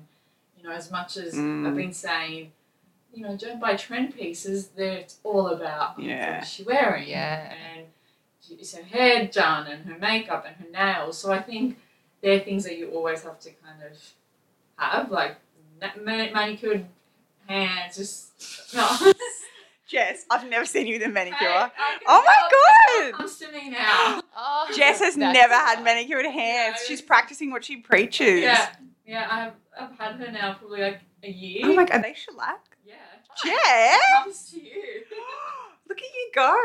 you know as much as Mm. I've been saying you know, don't buy trend pieces. There, it's all about Yeah. what is she wearing, Yeah. and is her hair done, and her makeup, and her nails. So I think they're things that you always have to kind of have, like manicured hands. Just no. Jess, I've never seen you with a manicure. I- I Oh my God! comes to me now. Oh, Jess has never had right. manicured hands. Yeah, She's it's- practicing what she preaches. Yeah, yeah. I've I've had her now probably like a year. Oh my god, are they shellac? Yeah. Jess! Comes to you. Look at you go.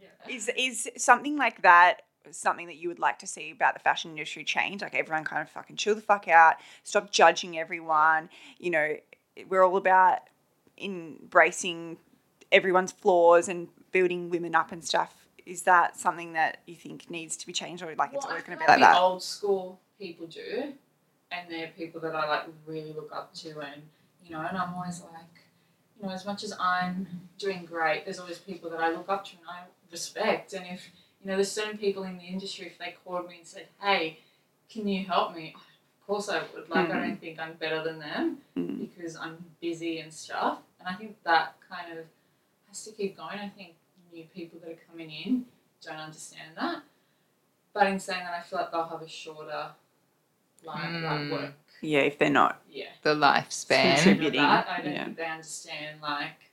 Yeah. Is is something like that something that you would like to see about the fashion industry change? Like everyone kind of fucking chill the fuck out, stop judging everyone. You know, we're all about embracing everyone's flaws and building women up and stuff. Is that something that you think needs to be changed, or like it's Well, I always going to be like the that? old school people do, and they're people that I like really look up to, and you know, and I'm always like, you know, as much as I'm doing great, there's always people that I look up to and I respect, and if you know, there's certain people in the industry, if they called me and said, hey, can you help me? Of course I would. Like, I don't think I'm better than them Mm. because I'm busy and stuff. And I think that kind of has to keep going. I think new people that are coming in don't understand that. But in saying that, I feel like they'll have a shorter life, Mm. like work. Yeah, if they're not. Yeah. The lifespan. Contributing, That, I don't yeah. think they understand, like,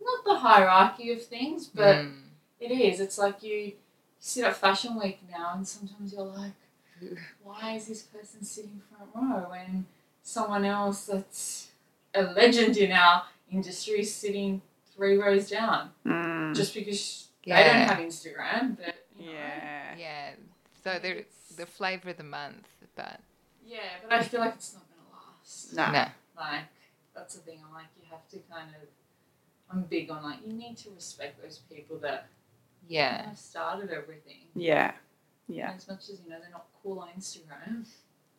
not the hierarchy of things, but Mm. it is. It's like you sit at Fashion Week now, and sometimes you're like, why is this person sitting front row when someone else that's a legend in our industry is sitting three rows down? Mm. Just because they Yeah. don't have Instagram, but you know. yeah. Yeah. So they're the flavour of the month, but Yeah, but I feel like it's not gonna last. No. no. Like that's the thing. I'm like, you have to kind of. I'm big on like you need to respect those people that Yeah. kind of started everything. Yeah. Yeah. And as much as you know they're not cool on Instagram.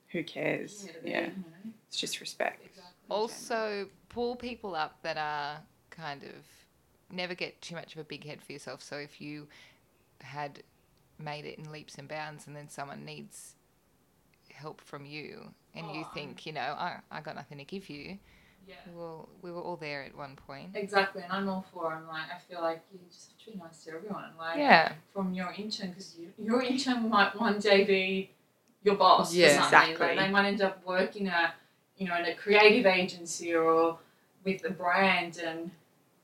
Who cares? they're, Yeah. You know, It's just respect. exactly. Also, pull people up that are kind of never get too much of a big head for yourself. So if you had made it in leaps and bounds and then someone needs help from you and you Oh, think, you know, I, I got nothing to give you, Yeah. well, we were all there at one point. Exactly, and I'm all for. I'm like, I feel like you just have to be nice to everyone. Like, Yeah. from your intern, because you, your intern might one day be your boss. Yeah, exactly. Like, they might end up working at, you know, in a creative agency or with a brand, and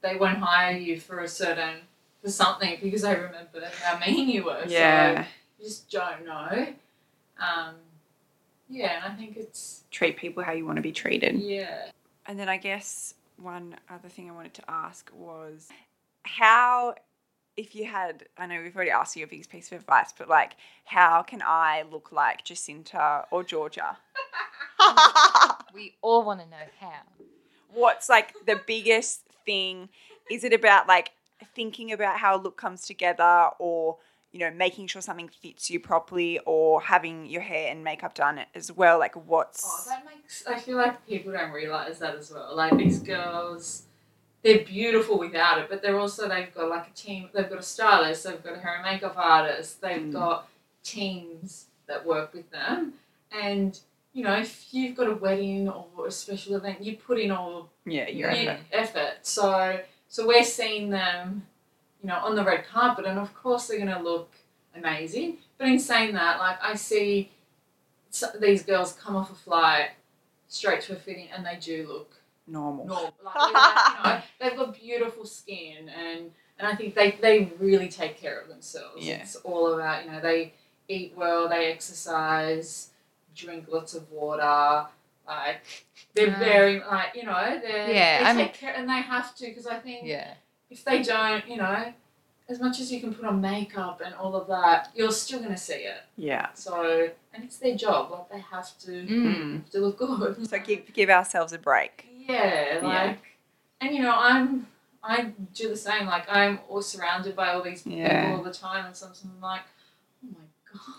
they won't hire you for a certain for something because they remember how mean you were. Yeah. So you just don't know. Um, yeah, and I think it's Treat people how you want to be treated. yeah. And then I guess one other thing I wanted to ask was how, if you had, I know we've already asked you your biggest piece of advice, but like, how can I look like Jesinta or Georgia? We all want to know how. What's like the biggest thing? Is it about like thinking about how a look comes together or, you know, making sure something fits you properly or having your hair and makeup done as well? Like, what's. Oh, that makes. I feel like people don't realize that as well. Like these girls, they're beautiful without it, but they're also they've got like a team. They've got a stylist. They've got a hair and makeup artist. They've Mm. got teams that work with them, and you know if you've got a wedding or a special event, you put in all yeah, your effort. effort. So so we're seeing them, you know, on the red carpet, and of course they're gonna look amazing. But in saying that, like I see these girls come off a flight straight to a fitting, and they do look Normal. normal. Like, you know, they've got beautiful skin, and and I think they they really take care of themselves. Yeah. It's all about you know they eat well, they exercise, drink lots of water. Like they're Ah. very like you know they're Yeah, they I take mean- care and they have to because I think Yeah. if they don't you know as much as you can put on makeup and all of that you're still gonna see it Yeah. so and it's their job like they have to Mm. have to look good So give, give ourselves a break. yeah, like, Yeah. and you know, I'm, I do the same. Like, I'm all surrounded by all these people Yeah. all the time, and sometimes I'm like, my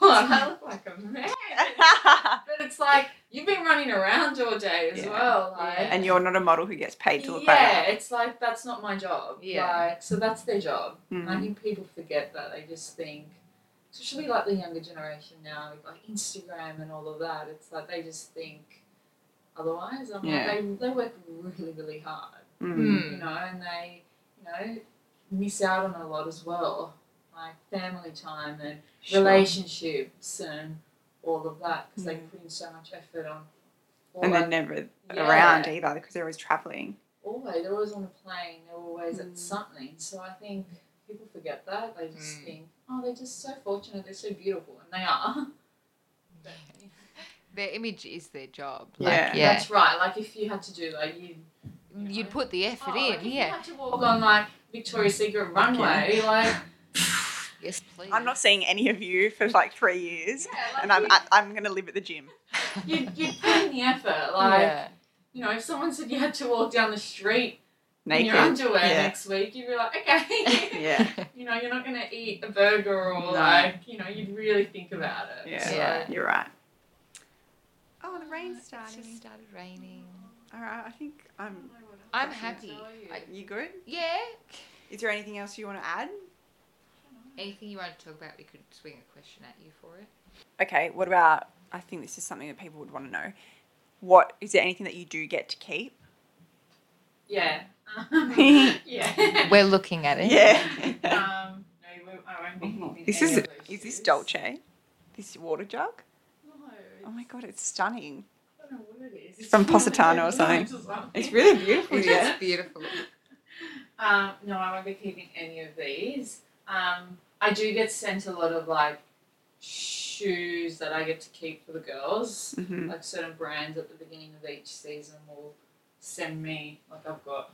god, I look like a man. but it's like you've been running around all day as Yeah. well, like. Yeah. and you're not a model who gets paid to look yeah, like that. it's like that's not my job. Yeah. Like, so that's their job. And I think people forget that. They just think, especially like the younger generation now like Instagram and all of that. It's like they just think, otherwise. I'm Yeah. like, they, they work really, really hard, Mm. Mm. you know, and they, you know, miss out on a lot as well, like family time and Sure. relationships and all of that because they Mm. put in so much effort on. all And they're never Yeah. around either because they're always traveling. always they're always on a plane they're always Mm. at something so i think people forget that they just Mm. think oh they're just so fortunate they're so beautiful and they are But, Their image is their job. Yeah. Like, yeah. that's right like if you had to do like you You'd put the effort oh, like in, if you yeah. had to walk on like victoria's secret runway like Yes, please. I'm not seeing any of you for like three years, yeah like and I'm you, at, I'm going to live at the gym. you'd, you'd put in the effort like yeah. you know if someone said you had to walk down the street in Naked. your underwear Yeah. next week you'd be like okay Yeah. you know, you're not gonna eat a burger or No. like, you know, you'd really think about it. Yeah. So, Yeah. You're right. Oh, the rain's It's starting. just started raining. All right, I think I'm. I'm happy. can I tell you? I- You good? Yeah. Is there anything else you want to add? Anything you want to talk about, we could swing a question at you for it. Okay. What about? I think this is something that people would want to know. What is there anything that you do get to keep? yeah. yeah. We're looking at it. Yeah. um, no, you I won't be keeping this any is of is this shoes. Dolce? This water jug? No. Oh my god, it's stunning. I don't know what it is. It's from Positano or something. It's really beautiful. It Yeah. beautiful. Um, no, I won't be keeping any of these. Um, I do get sent a lot of like shoes that I get to keep for the girls. hmm like certain brands at the beginning of each season will send me like I've got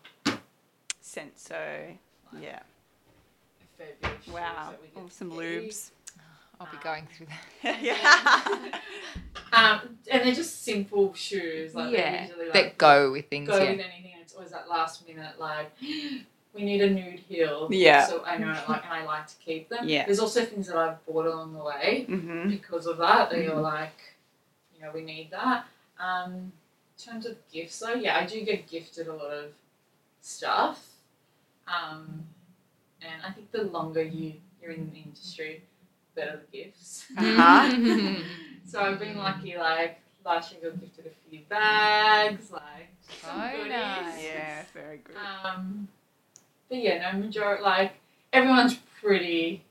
Senso. Yeah. a fair bit of shoes Wow. that we get Oh, some keep. lubes. I'll be going through that. yeah. Um, and they're just simple shoes. Like yeah. usually like that go with things. go yeah. with anything. It's always that last minute like we need a nude heel. Yeah. So I know like and I like to keep them. Yeah. There's also things that I've bought along the way hmm because of that. They Mhm. are like, you know, we need that. Um, in terms of gifts though, yeah, I do get gifted a lot of stuff. Um, and I think the longer you you're in the industry, the better the gifts. Uh-huh. so I've been lucky. Like last year, I got gifted a few bags, like some Oh, goodies. nice. Yeah, very good. Um, but yeah, no majority. Like everyone's pretty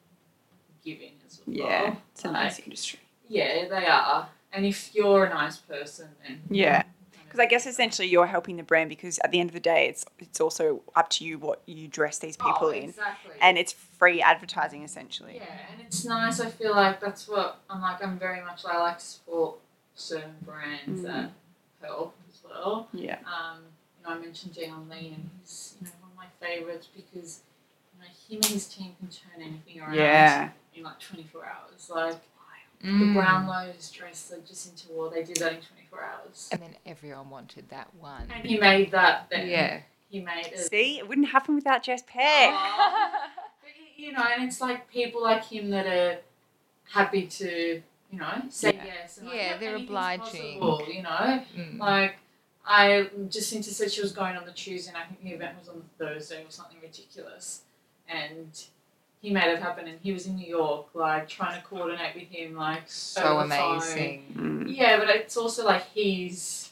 giving as well. yeah, it's a nice industry. Yeah, they are. And if you're a nice person, then Yeah. Because I guess essentially you're helping the brand because at the end of the day, it's it's also up to you what you dress these people oh, in, exactly. and it's free advertising essentially. yeah, and it's nice. I feel like that's what I'm like. I'm very much. like I like to support certain brands Mm. that help as well. Yeah. Um, you know, I mentioned Dion Lee, and he's you know my favorites because you know him and his team can turn anything around Yeah. in like 24 hours. Like the Mm. Brownlows dress that into war, they did that in 24 hours. And then everyone wanted that one. And he made that. Then. Yeah. He made it. See, it wouldn't happen without Jess Peck. But, you know, and it's like people like him that are happy to, you know, say Yeah. yes. And like, Yeah, "Yep, they're obliging. possible," you know, Mm. like I just Jesinta said she was going on the Tuesday, and I think the event was on the Thursday or something ridiculous, and he made it happen. And he was in New York, like trying to coordinate with him, like So over the phone. amazing. Mm. Yeah, but it's also like he's.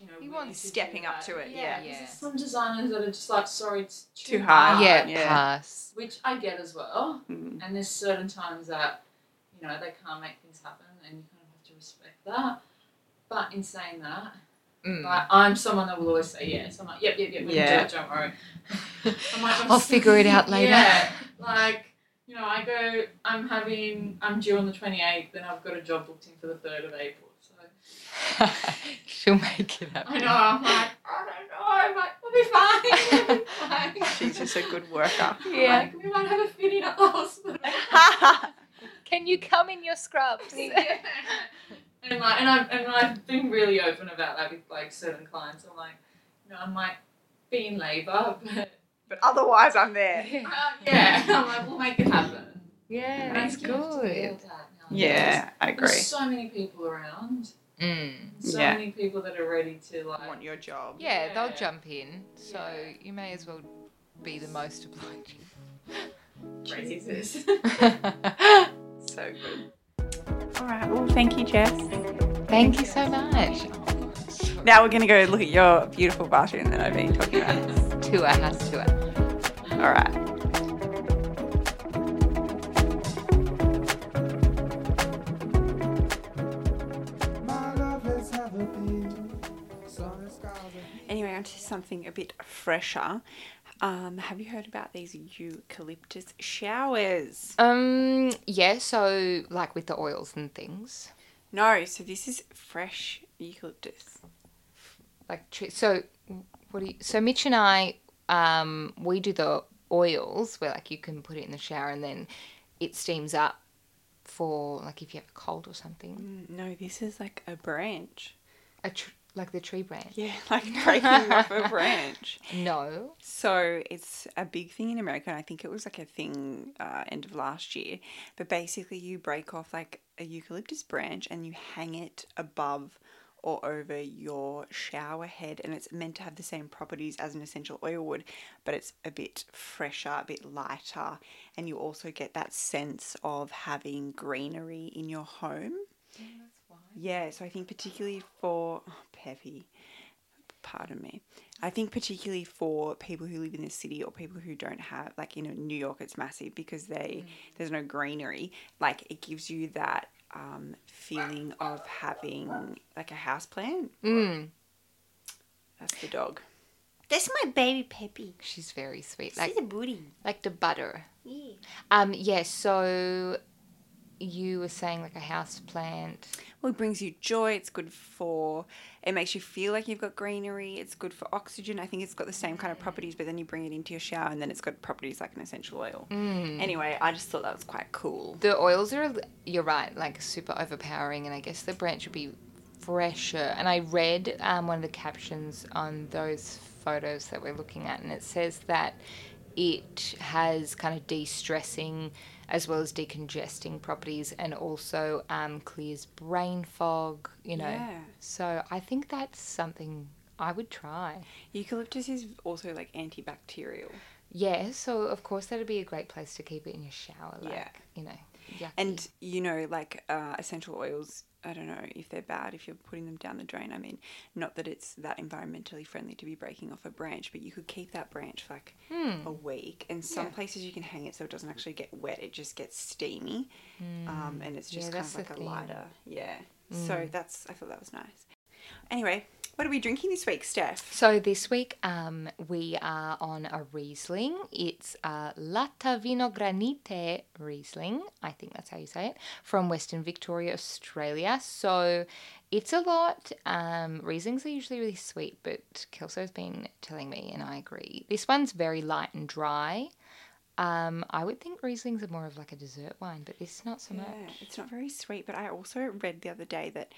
You know, He willing wants stepping up to it, Yeah, yeah. 'cause Yeah. some designers that are just like, sorry, it's too, Too hard. Yeah, yeah. pass. which I get as well. Mm. And there's certain times that, you know, they can't make things happen and you kind of have to respect that. But in saying that, Mm. like, I'm someone that will always say yes. I'm like, yep, yep, yep, Yeah. do it, don't worry. I'm like, I'm I'll figure it out later. Yeah, like, you know, I go, I'm having, I'm due on the 28th and I've got a job booked in for the 3rd of April. So She'll make it happen. I know, I'm like, I don't know, I'm like, we'll be fine. We'll be fine. She's just a good worker. Yeah. Like, we might have a fitting at the hospital. Can you come in your scrubs? yeah. And like, and I've and I've been really open about that with like certain clients. I'm like, you know, I might be in labour, but but otherwise, I'm there. uh, yeah, I'm like, we'll make it happen. Yeah, And that's you have to feel good. that. Yeah, I agree. There's so many people around. Mm. So Yeah. many people that are ready to like. want your job. Yeah, they'll jump in, so Yeah. you may as well be the most obliging. Crazy this. So good. All right. Well, thank you, Jess. Thank you so much. Now we're gonna go look at your beautiful bathroom that I've been talking about. Tour, house tour. All right. My love has have a been sun skies and Anyway, onto something a bit fresher. Um, have you heard about these eucalyptus showers? Um, yeah, so like with the oils and things. No, so this is fresh eucalyptus. Like so what do you so Mitch and I um we do the oils where like you can put it in the shower and then it steams up for like if you have a cold or something. Mm, No, this is like a branch. A tr- like the tree branch. Yeah, like breaking off a branch. No. So it's a big thing in America, and I think it was like a thing uh, end of last year. But basically, you break off like a eucalyptus branch and you hang it above or over your shower head, and it's meant to have the same properties as an essential oil would, but it's a bit fresher, a bit lighter, and you also get that sense of having greenery in your home. Yeah, so I think particularly for oh, Peppy, pardon me. I think particularly for people who live in the city or people who don't have like you know New York, it's massive because they there's no greenery. Like it gives you that um, feeling of having like a house plant. Mm. That's the dog. That's my baby Peppy. She's very sweet. She's Like the booty. like the butter. Yeah. Um, yeah, so you were saying like a house plant. Well, it brings you joy. It's good for. It makes you feel like you've got greenery. It's good for oxygen. I think it's got the same kind of properties, but then you bring it into your shower, and then it's got properties like an essential oil. Anyway, I just thought that was quite cool. The oils are, you're right, like super overpowering, and I guess the branch would be fresher. And I read um, one of the captions on those photos that we're looking at, and it says that it has kind of de stressing as well as decongesting properties and also um, clears brain fog, you know. Yeah. So I think that's something I would try. Eucalyptus is also like antibacterial. Yeah, so of course that'd be a great place to keep it in your shower, like, Yeah. you know. yucky. And you know, like uh, essential oils, I don't know if they're bad if you're putting them down the drain. I mean, not that it's that environmentally friendly to be breaking off a branch, but you could keep that branch for like a week. And some Hmm. Yeah. places you can hang it so it doesn't actually get wet; it just gets steamy, um, and it's Hmm. Yeah, just kind of like a thing. Hmm. lighter. Yeah. So that's I thought that was nice. Anyway, what are we drinking this week, Steph? So this week um, we are on a Riesling. It's a Latta Vino Granite Riesling. I think that's how you say it. From Western Victoria, Australia. So it's a lot. Um, Rieslings are usually really sweet, but Kelso's been telling me, and I agree. This one's very light and dry. Um, I would think Rieslings are more of like a dessert wine, but this not so Yeah, much. it's not very sweet, but I also read the other day that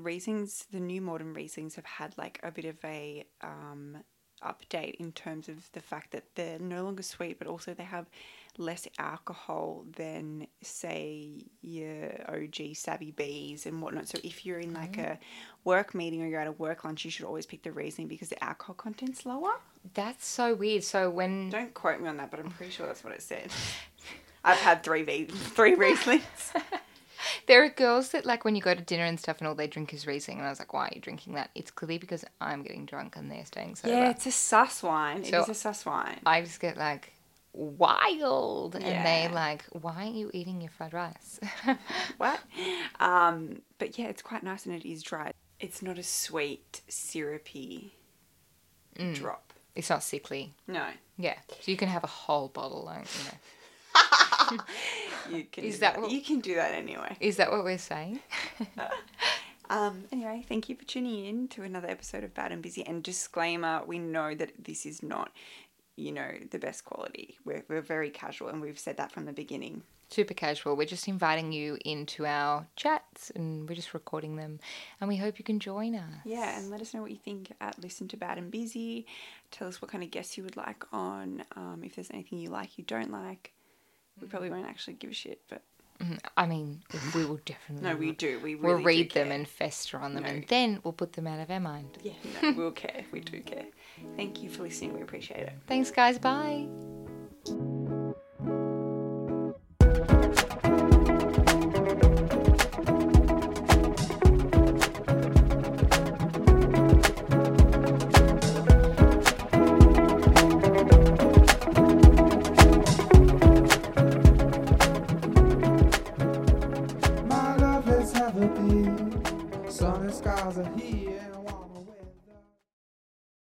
Rieslings, the new modern Rieslings, have had like a bit of a um, update in terms of the fact that they're no longer sweet, but also they have less alcohol than, say, your OG Savvy Bees and whatnot. So if you're in like a work meeting or you're at a work lunch, you should always pick the Riesling because the alcohol content's lower. That's so weird. So when Don't quote me on that, but I'm pretty sure that's what it said. I've had three v- three Rieslings. There are girls that like when you go to dinner and stuff and all they drink is Riesling and I was like, why are you drinking that? It's clearly because I'm getting drunk and they're staying sober. Yeah, it's a sus wine. So- it is a sus wine. I just get like wild and Yeah. they like, why aren't you eating your fried rice? what? Um, but yeah, it's quite nice and it is dry. It's not a sweet, syrupy Mm. drop. it's not sickly. No. Yeah. So you can have a whole bottle, like, you know. You can Is do that that, what- you can do that anyway. Is that what we're saying? Um, anyway, thank you for tuning in to another episode of Bad and Busy. And disclaimer, we know that this is not, you know, the best quality. We're, we're very casual and we've said that from the beginning. Super casual. We're just inviting you into our chats and we're just recording them and we hope you can join us. Yeah, and let us know what you think at Listen to Bad and Busy. Tell us what kind of guests you would like on. Um, if there's anything you like, you don't like. We probably won't actually give a shit, but Mhm. I mean, we will definitely. no, we do. We We'll read do them care. and fester on them No. and then we'll put them out of our mind. yeah, no, we'll care. We do care. Thank you for listening. We appreciate it. Thanks, guys. Bye.